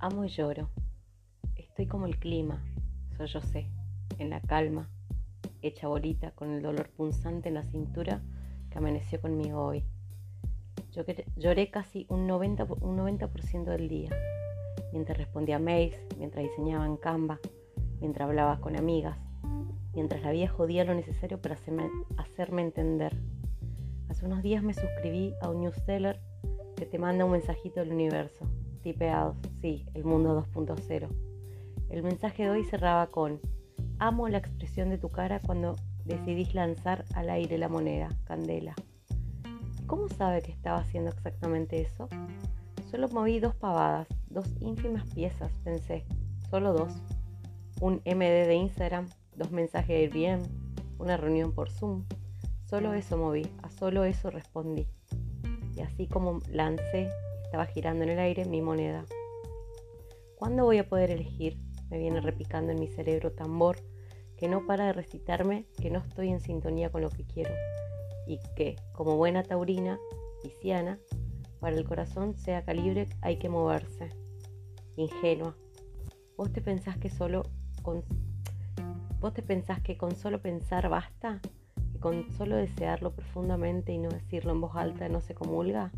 Amo y lloro. Estoy como el clima, sé, en la calma, hecha bolita con el dolor punzante en la cintura que amaneció conmigo hoy. Yo lloré casi un 90%, un 90 del día, mientras respondía mails, mientras diseñaba en Canva, mientras hablaba con amigas, mientras la vida jodía lo necesario para hacerme, hacerme entender. Hace unos días me suscribí a un newsletter que te manda un mensajito del universo tipeados, sí, el mundo 2.0. El mensaje de hoy cerraba con, amo la expresión de tu cara cuando decidís lanzar al aire la moneda, Candela. ¿Cómo sabe que estaba haciendo exactamente eso? Solo moví dos pavadas, dos ínfimas piezas, pensé, solo dos. Un MD de Instagram, dos mensajes de Airbnb, una reunión por Zoom. Solo eso moví, a solo eso respondí. Y así como lancé estaba girando en el aire mi moneda. ¿Cuándo voy a poder elegir? Me viene repicando en mi cerebro tambor que no para de recitarme que no estoy en sintonía con lo que quiero y que, como buena taurina, pisciana, para el corazón sea calibre hay que moverse. Ingenua. ¿Vos te pensás que solo con vos te pensás que con solo pensar basta? ¿Que con solo desearlo profundamente y no decirlo en voz alta no se comulga?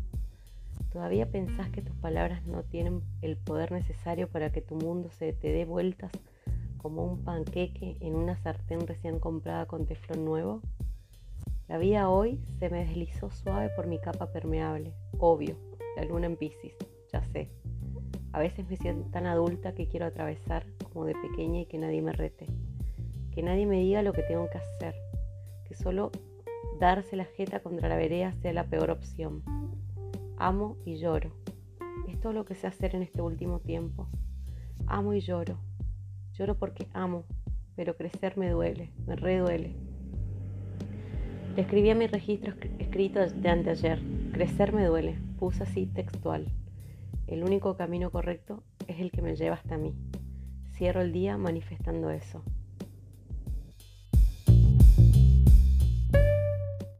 ¿Todavía pensás que tus palabras no tienen el poder necesario para que tu mundo se te dé vueltas como un panqueque en una sartén recién comprada con teflón nuevo? La vida hoy se me deslizó suave por mi capa permeable, obvio, la luna en Pisces, ya sé. A veces me siento tan adulta que quiero atravesar como de pequeña y que nadie me rete. Que nadie me diga lo que tengo que hacer. Que solo darse la jeta contra la vereda sea la peor opción. Amo y lloro. Es todo lo que sé hacer en este último tiempo. Amo y lloro. Lloro porque amo, pero crecer me duele, me reduele. Le escribí a mi registro escrito de anteayer. Crecer me duele. Puse así textual. El único camino correcto es el que me lleva hasta mí. Cierro el día manifestando eso.